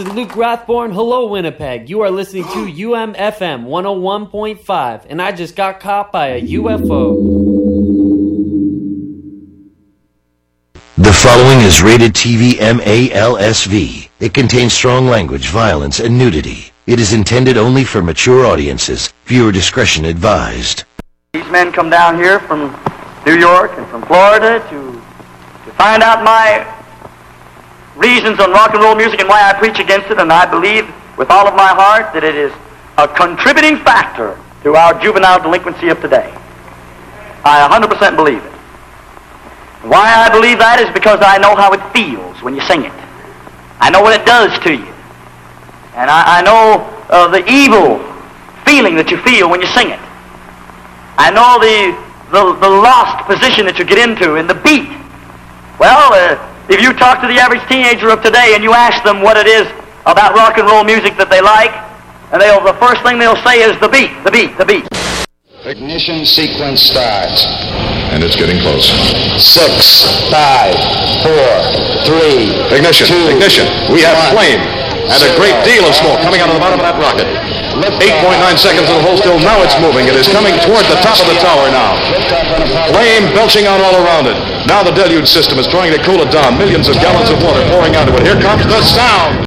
is Luke Rathborn. Hello, Winnipeg. You are listening to UMFM 101.5, and I just got caught by a UFO. The following is rated TV MALSV. It contains strong language, violence, and nudity. It is intended only for mature audiences. Viewer discretion advised. These men come down here from New York and from Florida to, to find out my reasons on rock and roll music and why I preach against it, and I believe with all of my heart that it is a contributing factor to our juvenile delinquency of today. I 100% believe it. Why I believe that is because I know how it feels when you sing it. I know what it does to you. And I, I know uh, the evil feeling that you feel when you sing it. I know the, the, the lost position that you get into in the beat. Well, uh, if you talk to the average teenager of today and you ask them what it is about rock and roll music that they like, and they'll, the first thing they'll say is the beat, the beat, the beat. Ignition sequence starts. And it's getting close. Six, five, four, three. Ignition, two, ignition. We have one, flame. And a great deal of smoke coming out of the bottom of that rocket. 8.9 seconds of the hold still. Now it's moving. It is coming toward the top of the tower now. Flame belching out all around it. Now the deluge system is trying to cool it down. Millions of gallons of water pouring out of it. Here comes the sound.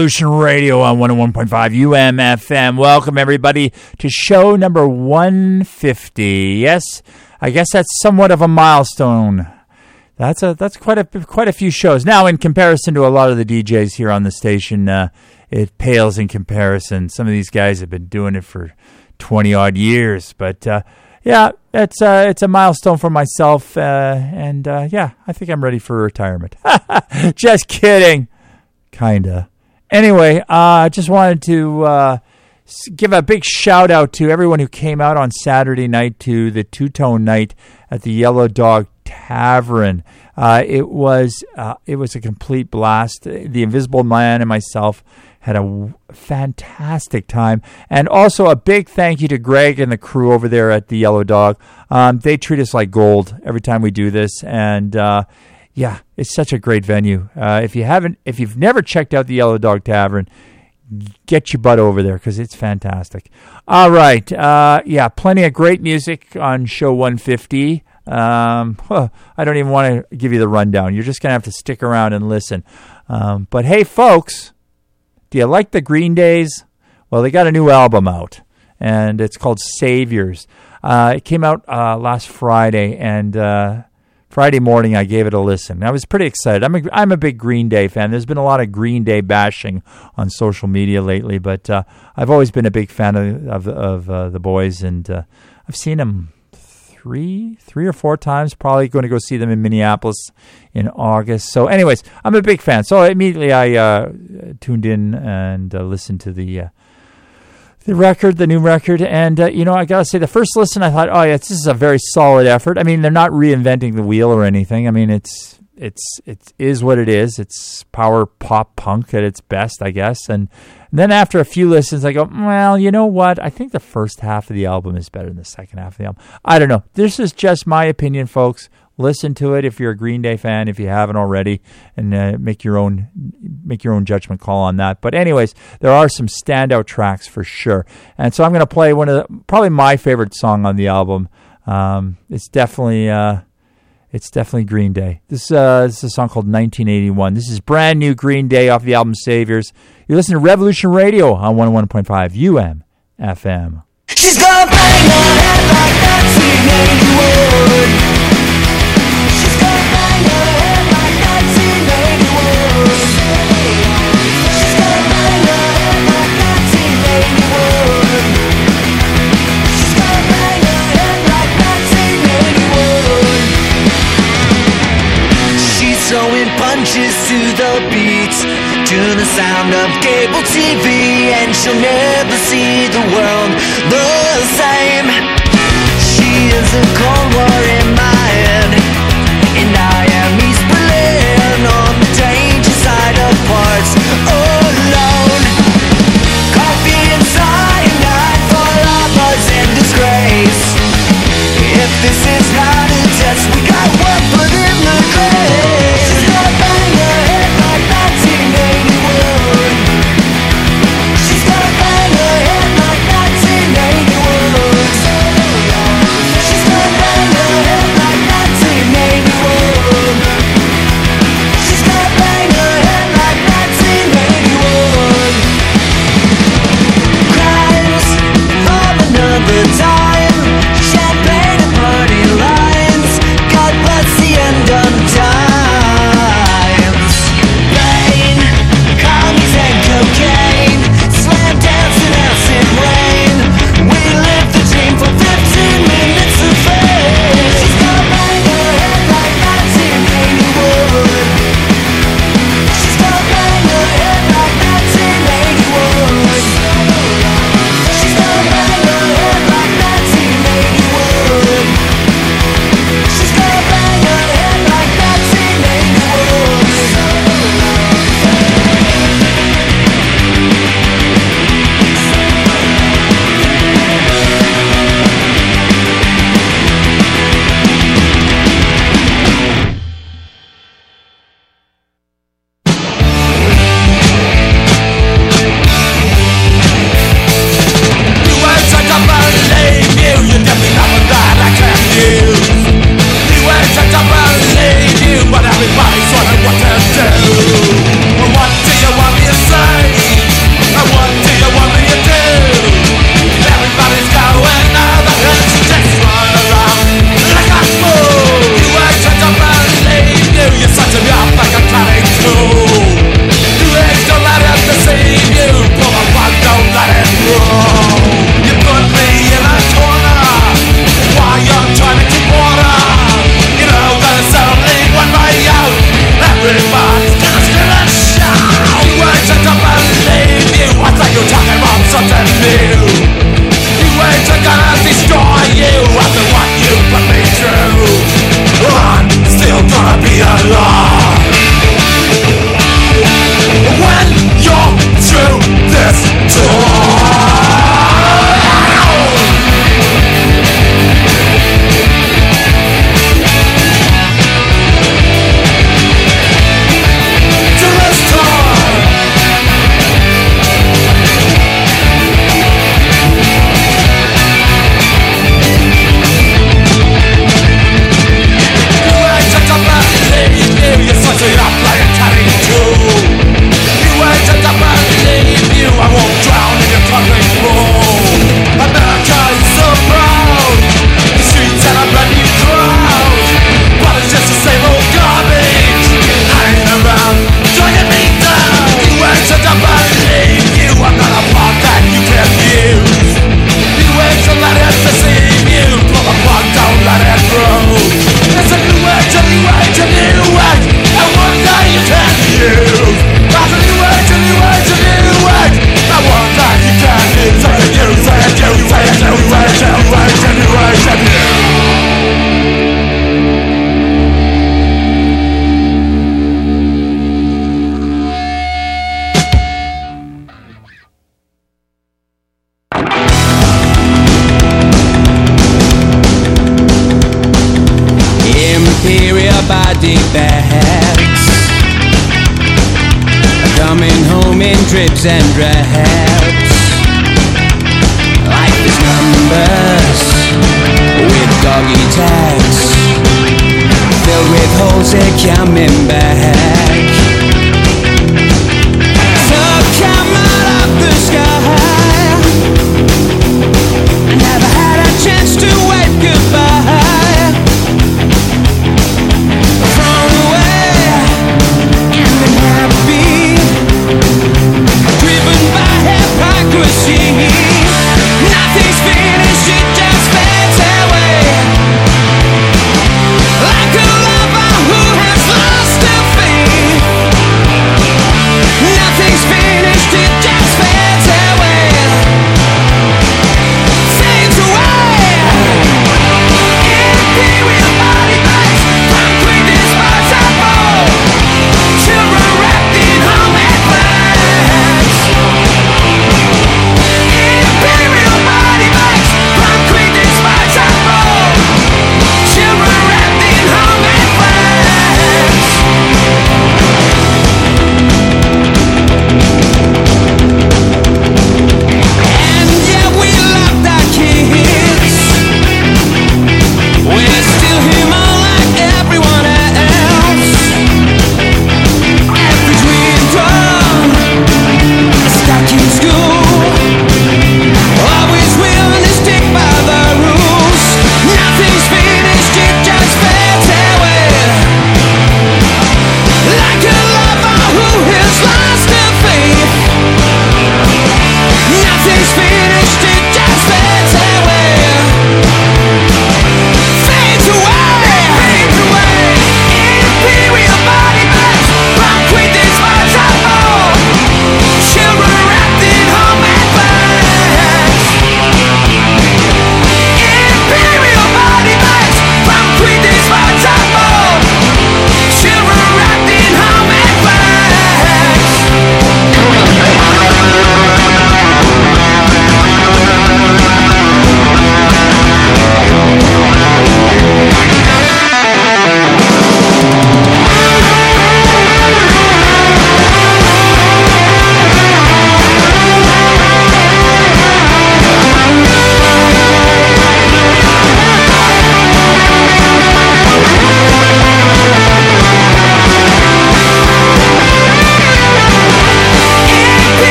Revolution Radio on 101.5 UMFM. Welcome, everybody, to show number 150. Yes, I guess that's somewhat of a milestone. That's a that's quite a quite a few shows. Now, in comparison to a lot of the DJs here on the station, uh, it pales in comparison. Some of these guys have been doing it for twenty odd years, but uh, yeah, it's uh, it's a milestone for myself, uh, and uh, yeah, I think I'm ready for retirement. Just kidding, kinda. Anyway, I uh, just wanted to uh, give a big shout out to everyone who came out on Saturday night to the two tone night at the Yellow Dog Tavern. Uh, it was uh, it was a complete blast. The Invisible Man and myself had a fantastic time, and also a big thank you to Greg and the crew over there at the Yellow Dog. Um, they treat us like gold every time we do this, and uh, yeah, it's such a great venue. Uh, if you haven't, if you've never checked out the Yellow Dog Tavern, get your butt over there because it's fantastic. All right, uh, yeah, plenty of great music on show 150. Um, I don't even want to give you the rundown. You're just gonna have to stick around and listen. Um, but hey, folks, do you like the Green Days? Well, they got a new album out, and it's called Saviors. Uh, it came out uh, last Friday, and uh, Friday morning I gave it a listen. I was pretty excited. I'm a, I'm a big Green Day fan. There's been a lot of Green Day bashing on social media lately, but uh, I've always been a big fan of of, of uh, the boys, and uh, I've seen them three three or four times. Probably going to go see them in Minneapolis in August. So, anyways, I'm a big fan. So immediately I uh, tuned in and uh, listened to the. The record, the new record, and uh, you know, I gotta say, the first listen, I thought, oh yeah, this is a very solid effort. I mean, they're not reinventing the wheel or anything. I mean, it's it's it is what it is. It's power pop punk at its best, I guess. And, and then after a few listens, I go, well, you know what? I think the first half of the album is better than the second half of the album. I don't know. This is just my opinion, folks. Listen to it if you're a Green Day fan, if you haven't already, and uh, make your own make your own judgment call on that. But anyways, there are some standout tracks for sure, and so I'm going to play one of the probably my favorite song on the album. Um, it's definitely uh, it's definitely Green Day. This, uh, this is a song called 1981. This is brand new Green Day off the album Saviors. You're listening to Revolution Radio on 101.5 UM FM. She's gonna bang her head like 1981. She's punches to the beat. To the sound of cable TV And she'll never see the world the same. She is a cold war in my head. And I am East Berlin On the danger side of parts alone. Coffee and cyanide for lovers in disgrace. If this is not a test We got one foot in the grave.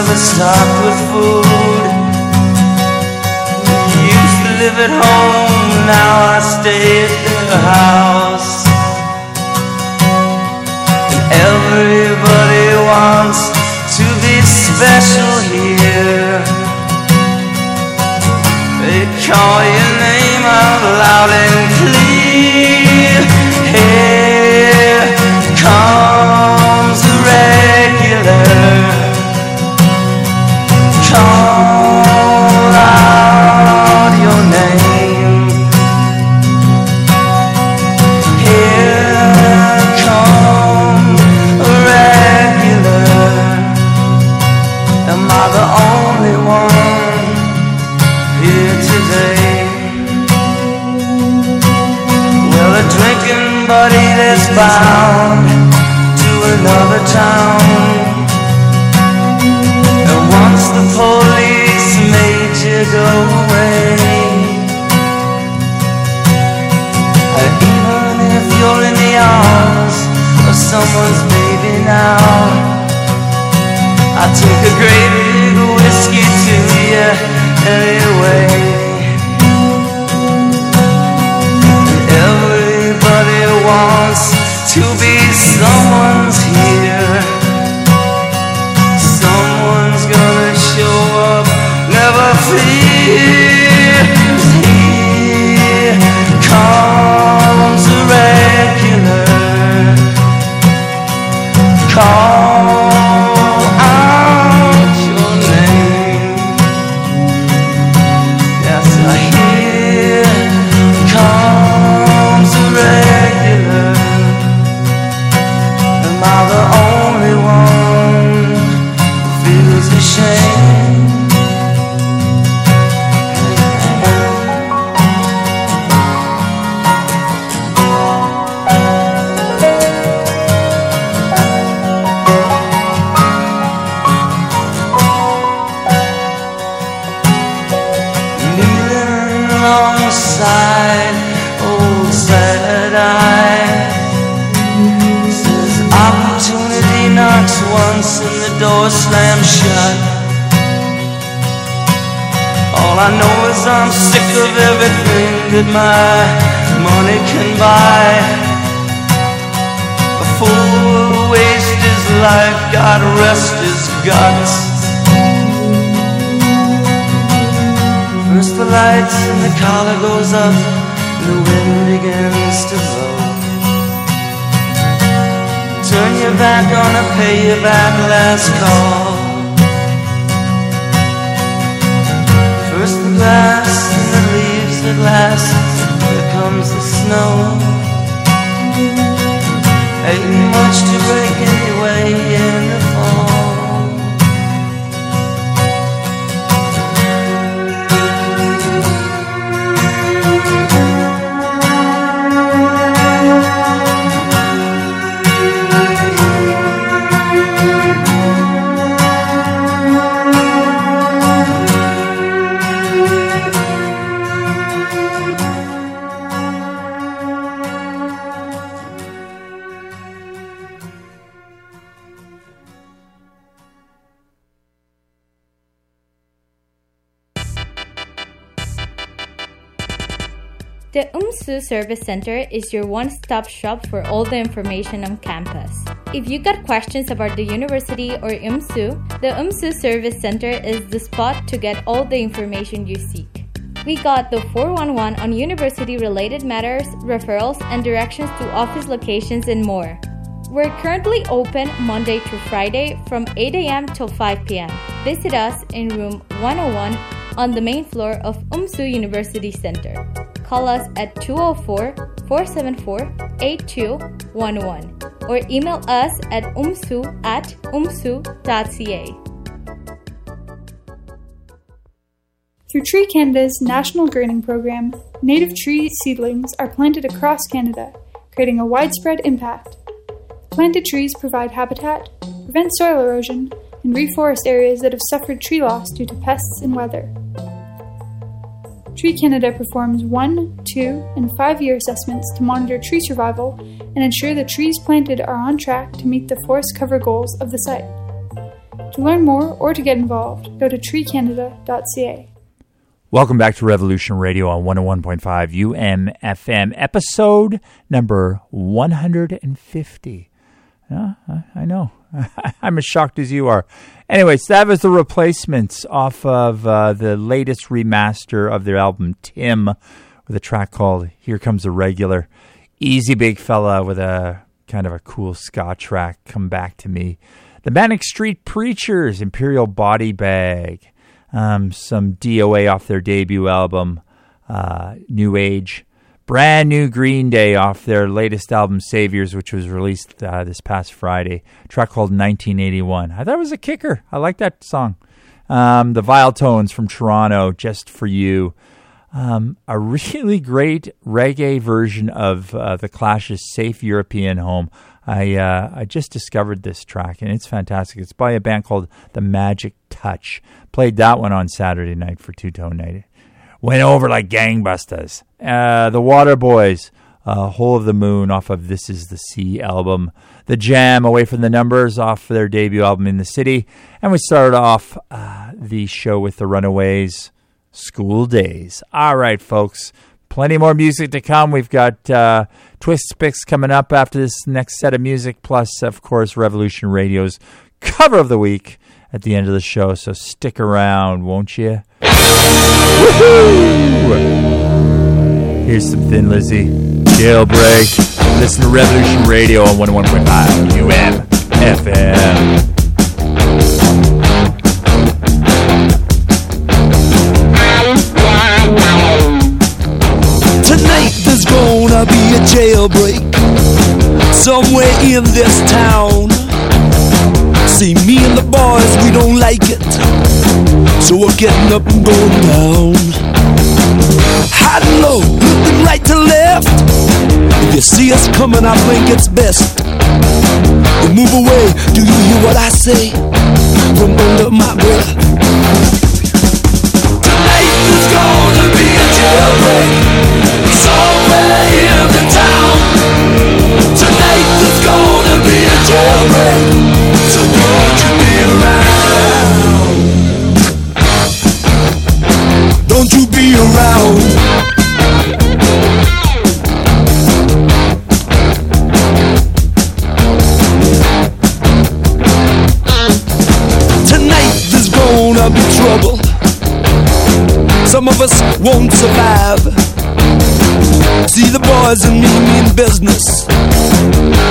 Never stocked with food. Used to live at home, now I stay at the house. And everybody wants to be special here. They call your name out loud and clear. Bound to another town. And once the police made you go away. And even if you're in the arms of someone's baby now, I took a great big whiskey to you anyway. Wants to be someone's here. Someone's gonna show up, never fear. Here comes a regular. Call sick of everything that my money can buy A fool waste his life, God rest his guts First the lights and the collar goes up and the wind begins to blow. Turn your back on a pay your back last call. Glass and the leaves that last. Here comes the snow. Ain't much to break anyway in the UMSU Service Center is your one stop shop for all the information on campus. If you got questions about the university or UMSU, the UMSU Service Center is the spot to get all the information you seek. We got the 411 on university related matters, referrals, and directions to office locations and more. We're currently open Monday through Friday from 8 a.m. till 5 p.m. Visit us in room 101 on the main floor of UMSU University Center. call us at 204 474 8211 or email us at umsu at umsu.ca. Through Tree Canada's National Greening Program, native tree seedlings are planted across Canada, creating a widespread impact. Planted trees provide habitat, prevent soil erosion, and reforest areas that have suffered tree loss due to pests and weather. Tree Canada performs one, two, and five year assessments to monitor tree survival and ensure the trees planted are on track to meet the forest cover goals of the site. To learn more or to get involved, go to treecanada.ca. Welcome back to Revolution Radio on 101.5 UMFM, episode number 150. Yeah, I- I know. I'm as shocked as you are. Anyways, that was the replacements off of uh, the latest remaster of their album Tim with a track called Here Comes a Regular. Easy Big Fella with a kind of a cool ska track, Come Back to Me. The Manic Street Preachers, Imperial Body Bag. Um, some DOA off their debut album, uh, New Age. Brand new Green Day off their latest album, Saviors, which was released uh, this past Friday. Track called 1981. I thought it was a kicker. I like that song. Um, the Viletones from Toronto, Just for You. Um, a really great reggae version of uh, the Clash's "Safe European Home." I uh, I just discovered this track and it's fantastic. It's by a band called The Magic Touch. Played that one on Saturday night for Two Tone Night. Went over like gangbusters. Uh, the Waterboys, uh, "Whole of the Moon" off of "This Is the Sea" album. The Jam, "Away from the Numbers" off their debut album "In the City," and we started off uh, the show with the Runaways. School Days. All right, folks. Plenty more music to come. We've got uh, Twist Picks coming up after this next set of music, plus, of course, Revolution Radio's cover of the week at the end of the show. So stick around, won't you? Woohoo! Here's some Thin Lizzy. Jailbreak. Listen to Revolution Radio on 101.5 UM FM. Tonight there's gonna be a jailbreak somewhere in this town. See, me and the boys, we don't like it, so we're getting up and going down. High and low, looking right to left. If you see us coming, I think it's best. We move away. Do you hear what I say? From under my breath. Tonight there's gonna be a jailbreak somewhere in the town. Tonight there's gonna be a jailbreak, so won't you be around? Don't you be around? Tonight there's gonna be trouble. Some of us won't survive. See the boys and me mean business,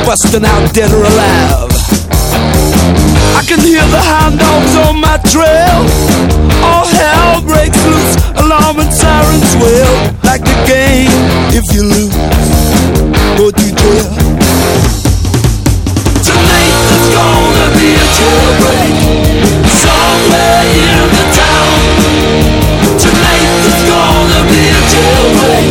busting out dead or alive. I can hear the hound dogs on my trail. All hell breaks loose, alarm and sirens wail. Like the game, if you lose, go to jail. Tonight there's gonna be a jailbreak somewhere in the town. Tonight there's gonna be a jailbreak,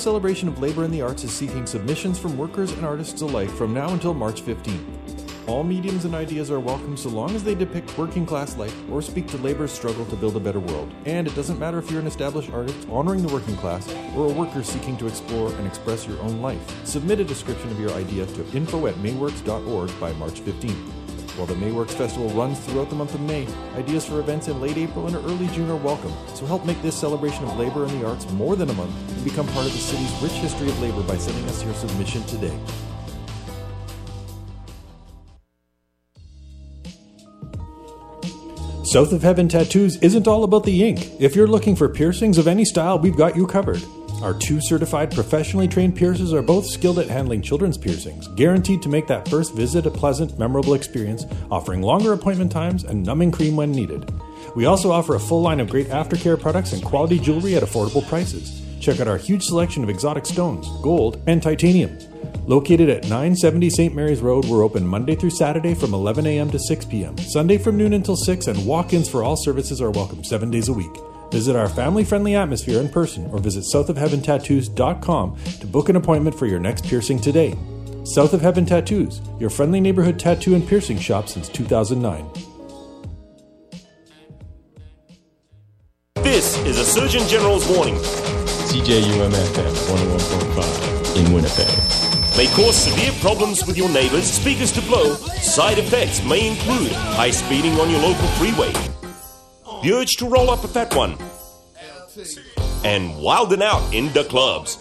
celebration of labor in the arts, is seeking submissions from workers and artists alike from now until March 15th. All mediums and ideas are welcome so long as they depict working class life or speak to labor's struggle to build a better world. And it doesn't matter if you're an established artist honoring the working class or a worker seeking to explore and express your own life. Submit a description of your idea to info at mayworks.org by March 15th. While the Mayworks Festival runs throughout the month of May, ideas for events in late April and early June are welcome. So help make this celebration of labor and the arts more than a month and become part of the city's rich history of labor by sending us your submission today. South of Heaven Tattoos isn't all about the ink. If you're looking for piercings of any style, we've got you covered. Our two certified professionally trained piercers are both skilled at handling children's piercings, guaranteed to make that first visit a pleasant, memorable experience, offering longer appointment times and numbing cream when needed. We also offer a full line of great aftercare products and quality jewelry at affordable prices. Check out our huge selection of exotic stones, gold, and titanium. Located at 970 St. Mary's Road, we're open Monday through Saturday from 11 a.m. to 6 p.m., Sunday from noon until 6, and walk ins for all services are welcome seven days a week. Visit our family friendly atmosphere in person or visit southofheaventattoos.com to book an appointment for your next piercing today. South of Heaven Tattoos, your friendly neighborhood tattoo and piercing shop since 2009. This is a Surgeon General's warning. CJUMFM 101.5 in Winnipeg. May cause severe problems with your neighbors, speakers to blow. Side effects may include high speeding on your local freeway, the urge to roll up a fat one, and wilding out in the clubs.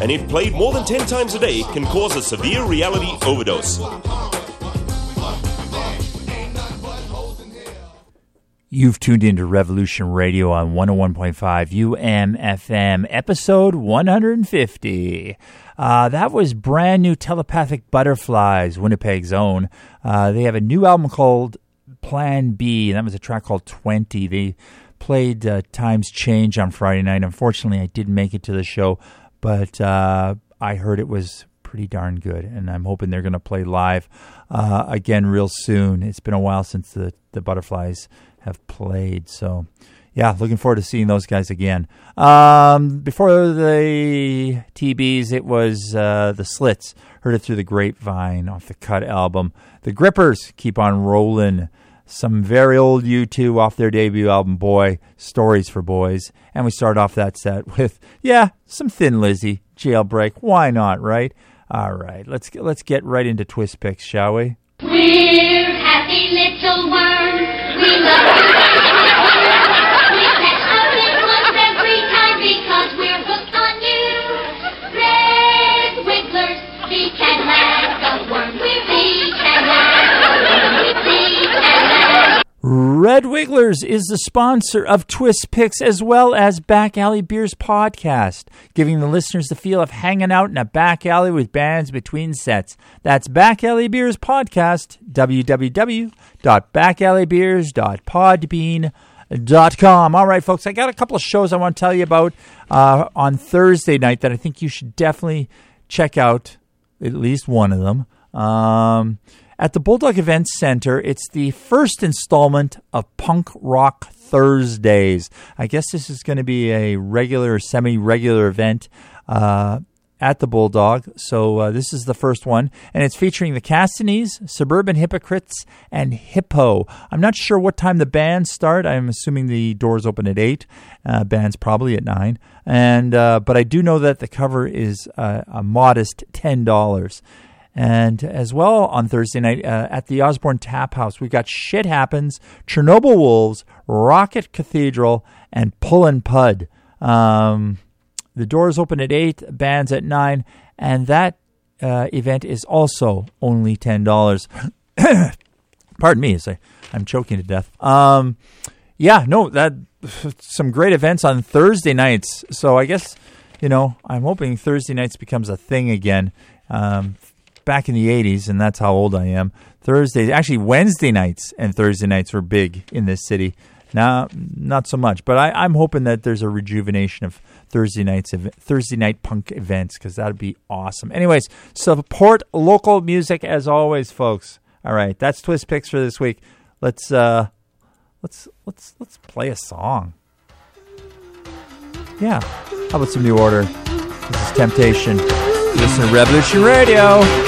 And if played more than 10 times a day, can cause a severe reality overdose. You've tuned into Revolution Radio on 101.5 UMFM, episode 150. Uh, that was brand new Telepathic Butterflies, Winnipeg's own. Uh, they have a new album called Plan B, that was a track called 20. They played uh, Times Change on Friday night. Unfortunately, I didn't make it to the show, but uh, I heard it was pretty darn good, and I'm hoping they're going to play live uh, again real soon. It's been a while since the, the Butterflies have played. So, yeah, looking forward to seeing those guys again. Um, before the TBs, it was uh, the Slits. Heard it through the grapevine off the Cut album. The Grippers keep on rolling. Some very old U2 off their debut album, Boy, Stories for Boys. And we start off that set with, yeah, some Thin Lizzy, Jailbreak. Why not, right? All right, let's get, let's get right into Twist Picks, shall we? We're happy little worms. We love Red Wigglers is the sponsor of Twist Picks as well as Back Alley Beers podcast, giving the listeners the feel of hanging out in a back alley with bands between sets. That's Back Alley Beers podcast, www.backalleybeers.podbean.com. All right, folks, I got a couple of shows I want to tell you about uh, on Thursday night that I think you should definitely check out, at least one of them. Um, at the Bulldog Events Center, it's the first installment of Punk Rock Thursdays. I guess this is going to be a regular, semi regular event uh, at the Bulldog. So uh, this is the first one, and it's featuring the Castanese, Suburban Hypocrites, and Hippo. I'm not sure what time the bands start. I'm assuming the doors open at 8, uh, bands probably at 9. And, uh, but I do know that the cover is uh, a modest $10. And as well on Thursday night uh, at the Osborne Tap House, we've got Shit Happens, Chernobyl Wolves, Rocket Cathedral, and Pullin' Pud. Um, the doors open at 8, bands at 9, and that uh, event is also only $10. Pardon me I, I'm choking to death. Um, yeah, no, that some great events on Thursday nights. So I guess, you know, I'm hoping Thursday nights becomes a thing again. Um, back in the 80s, and that's how old I am. Thursdays, actually, Wednesday nights and Thursday nights were big in this city. Now, not so much, but I, I'm hoping that there's a rejuvenation of Thursday nights, Thursday night punk events, because that'd be awesome. Anyways, support local music as always, folks. All right, that's Twist Picks for this week. Let's uh, let's let's let's play a song. Yeah, how about some New Order? This is Temptation. Listen to Revolution Radio.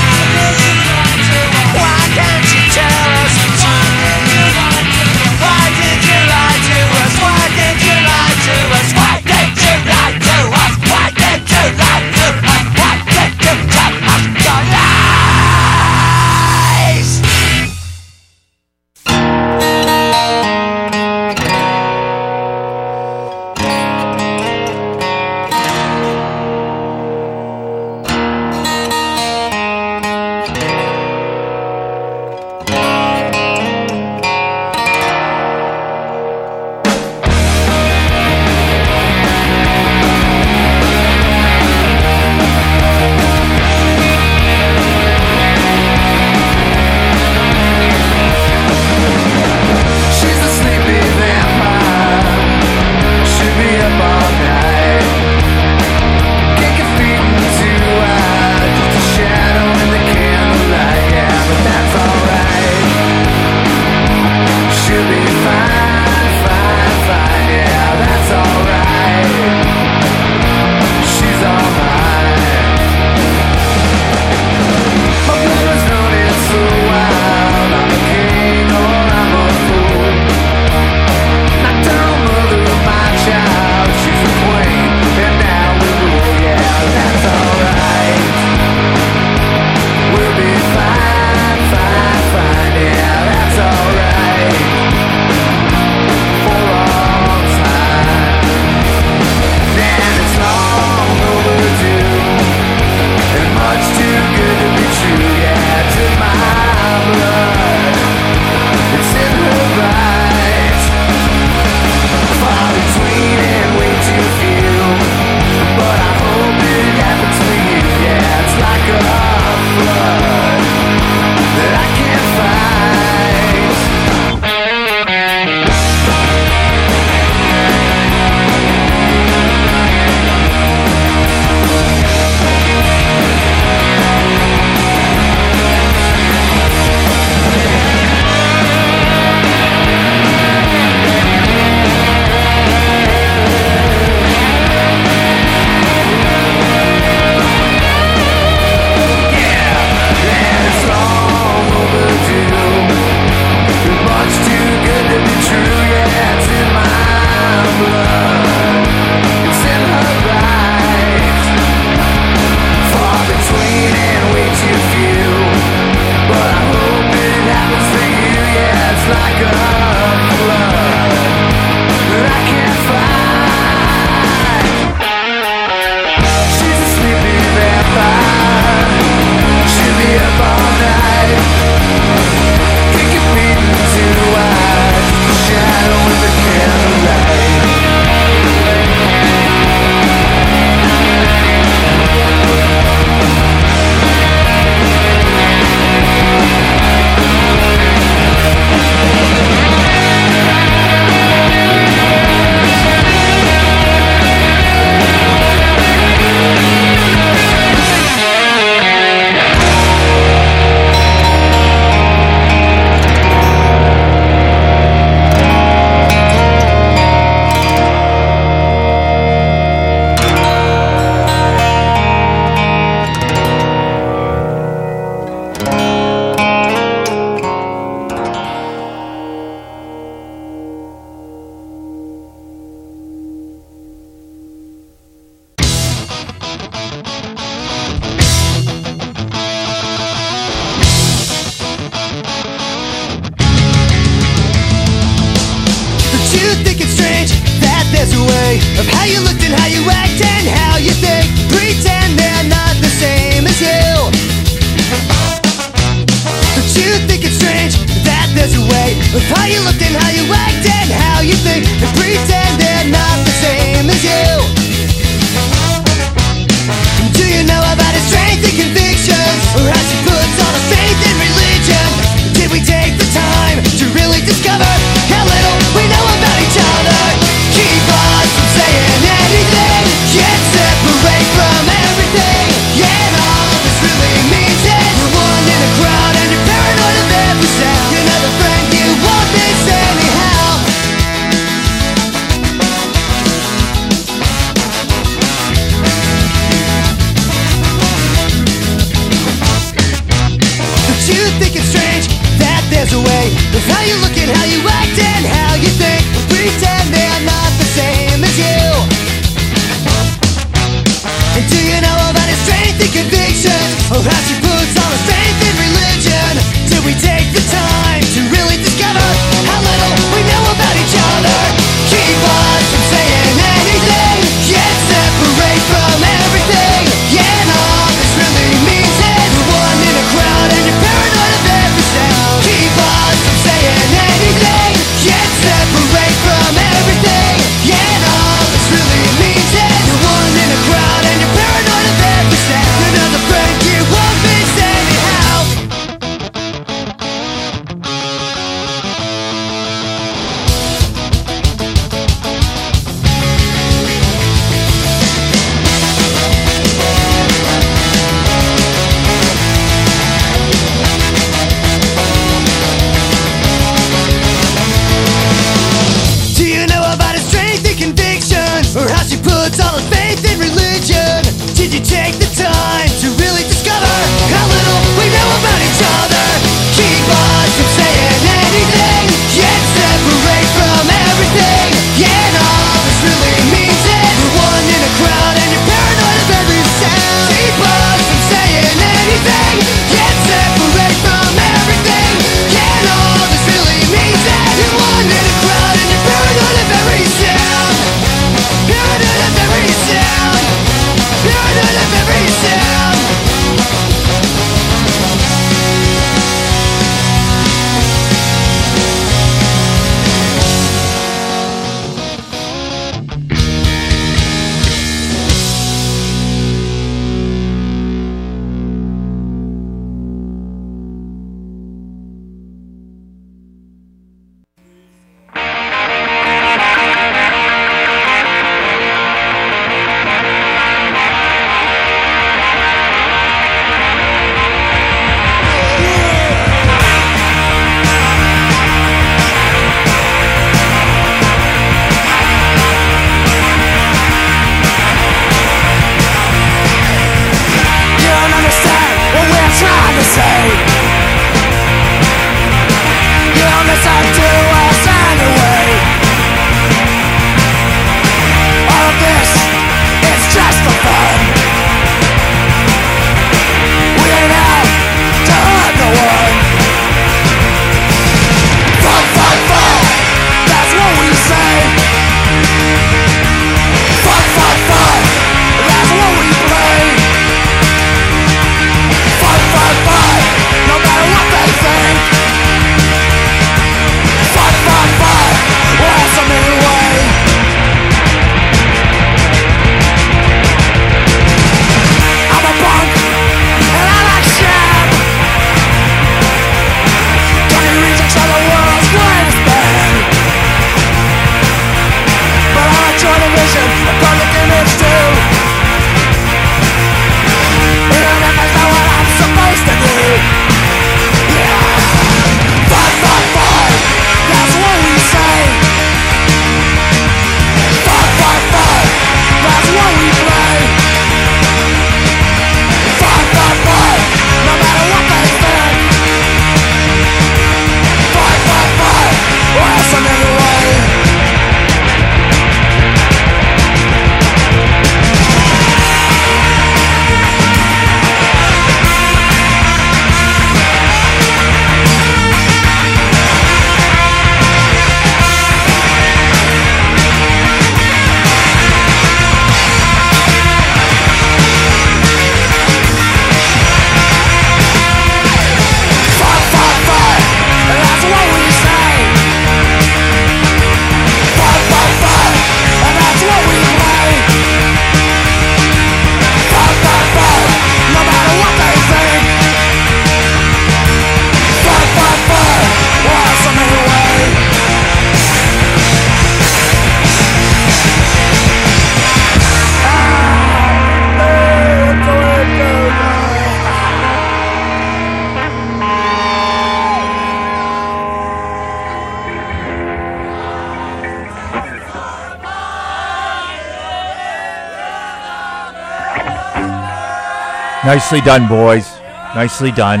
Nicely done, boys. Nicely done.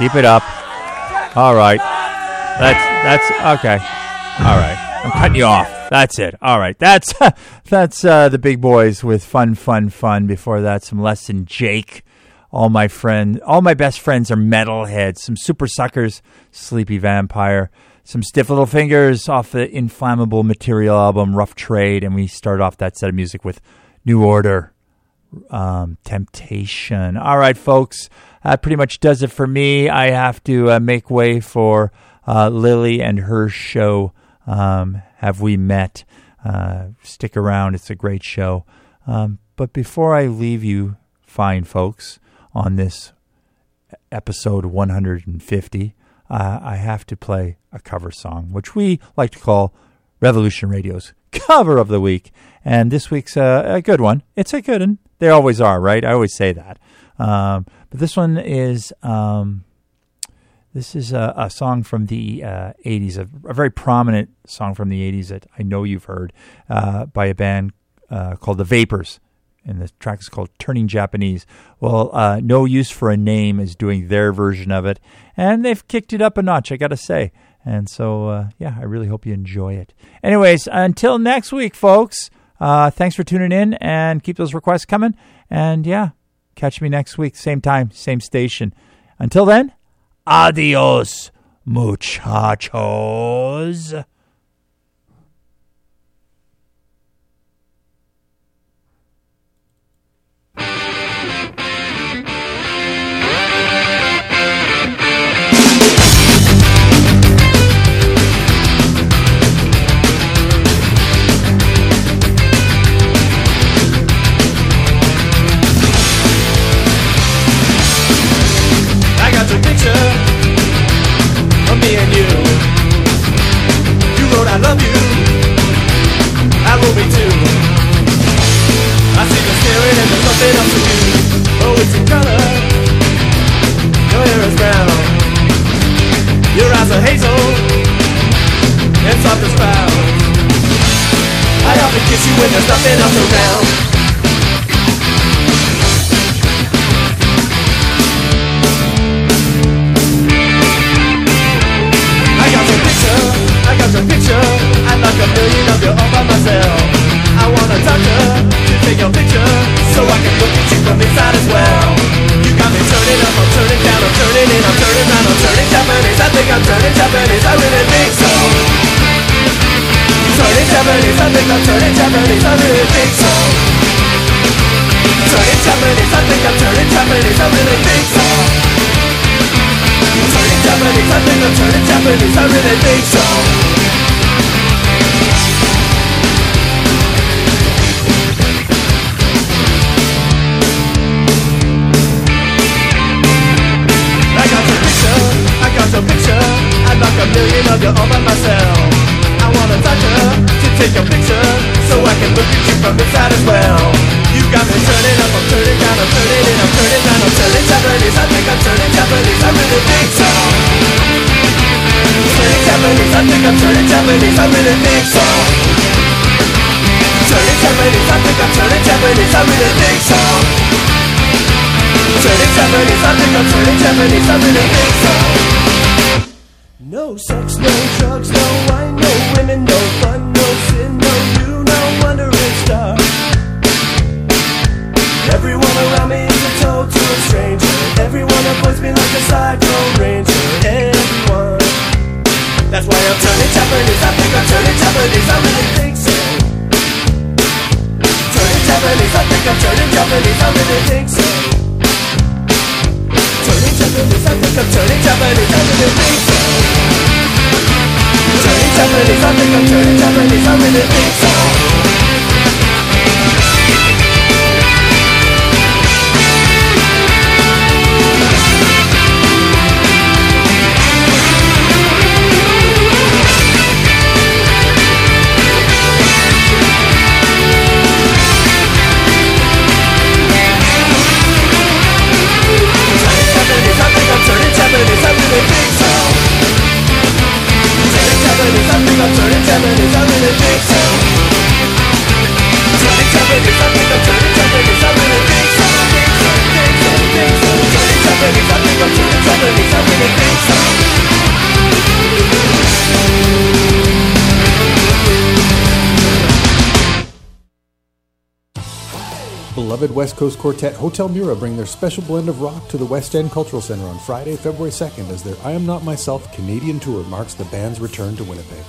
Keep it up. All right. That's that's okay. All right. I'm cutting you off. That's it. All right. That's that's uh, the big boys with fun, fun, fun. Before that, some less than Jake. All my friend, all my best friends are metalheads. Some Supersuckers, Sleepy Vampire. Some stiff little fingers off the inflammable material album Rough Trade, and we start off that set of music with New Order, um, Temptation. All right, folks, that pretty much does it for me. I have to uh, make way for uh, Lily and her show. Um, have we met? Uh, stick around; it's a great show. Um, but before I leave you, fine folks, on this episode 150, uh, I have to play a cover song, which we like to call Revolution Radio's cover of the week. And this week's a, a good one. It's a good one. They always are, right? I always say that. Um, but this one is um, this is a, a song from the uh, 80s, a, a, very prominent song from the 80s that I know you've heard uh, by a band uh, called The Vapors. And the track is called Turning Japanese. Well, uh, No Use for a Name is doing their version of it. And they've kicked it up a notch, I got to say. And so, uh, yeah, I really hope you enjoy it. Anyways, until next week, folks, uh, thanks for tuning in and keep those requests coming. And yeah, catch me next week, same time, same station. Until then, adios, muchachos. Soft as clouds. I often kiss you when there's nothing else around. I got your picture, I got your picture. I'd like a million of you all by myself. I want a doctor to take your picture so I can look at you from inside as well. You got me turning up, I'm turning down, I'm turning in, I'm turning round, I'm turning Japanese. I think I'm turning Japanese, I really think so. Turning Japanese, I think I'm turning Japanese, I really think so. Turning Japanese, I think I'm turning Japanese, I really think so. Turning Japanese, I think I'm turning Japanese, I really think so. I got your picture, I got your picture. I'd like a million of you all by myself. Take your picture so I can look at you from inside as well. You got me turning up, I'm turning down, I'm turning in, I'm turning down, I'm turning Japanese. I think I'm turning Japanese, I really think so. Turning Japanese, I think I'm turning Japanese, I really think so. Turning Japanese, I think I'm turning Japanese, I really think so. Turning Japanese, I think I'm turning Japanese, I really think so. No sex, no drugs, no wine, no women, no fun, That's why I'm turning Japanese. I think I'm turning Japanese. I really think so. Turning Japanese. I think I'm turning Japanese. I really think so. Turning Japanese. I think I'm turning Japanese. I really think so. Turning Japanese. I think I'm turning Japanese. I really think so. Beloved West Coast quartet Hotel Mira bring their special blend of rock to the West End Cultural Center on Friday, February 2nd as their I Am Not Myself Canadian tour marks the band's return to Winnipeg.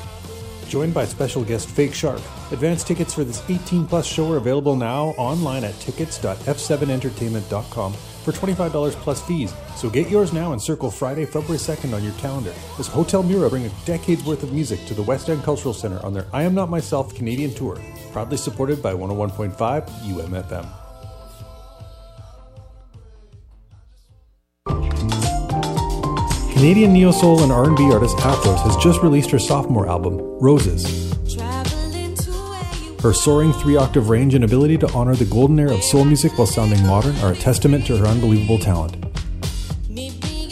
Joined by special guest Fake Shark, advance tickets for this 18 plus show are available now online at tickets.f7entertainment.com for $25 plus fees. So get yours now and circle Friday, February 2nd on your calendar as Hotel Mira bring a decade's worth of music to the West End Cultural Center on their I Am Not Myself Canadian tour, proudly supported by 101.5 UMFM. Canadian neo soul and R&B artist Aphrose has just released her sophomore album, Roses. Her soaring three-octave range and ability to honor the golden era of soul music while sounding modern are a testament to her unbelievable talent.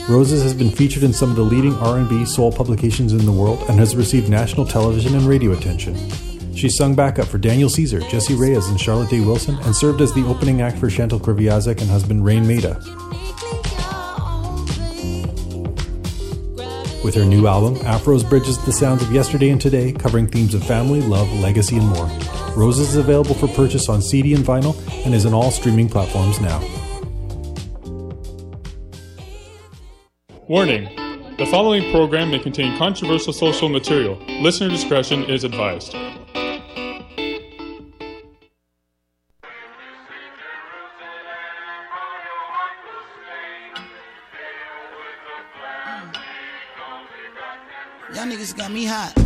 Roses has been featured in some of the leading R&B soul publications in the world and has received national television and radio attention. She sung backup for Daniel Caesar, Jessie Reyez, and Charlotte Day Wilson, and served as the opening act for Chantal Kreviazuk and husband Raine Maida. With her new album, Aphrose bridges the sounds of yesterday and today, covering themes of family, love, legacy, and more. Roses is available for purchase on CD and vinyl and is on all streaming platforms now. Warning The following program may contain controversial social material. Listener discretion is advised. Me hot.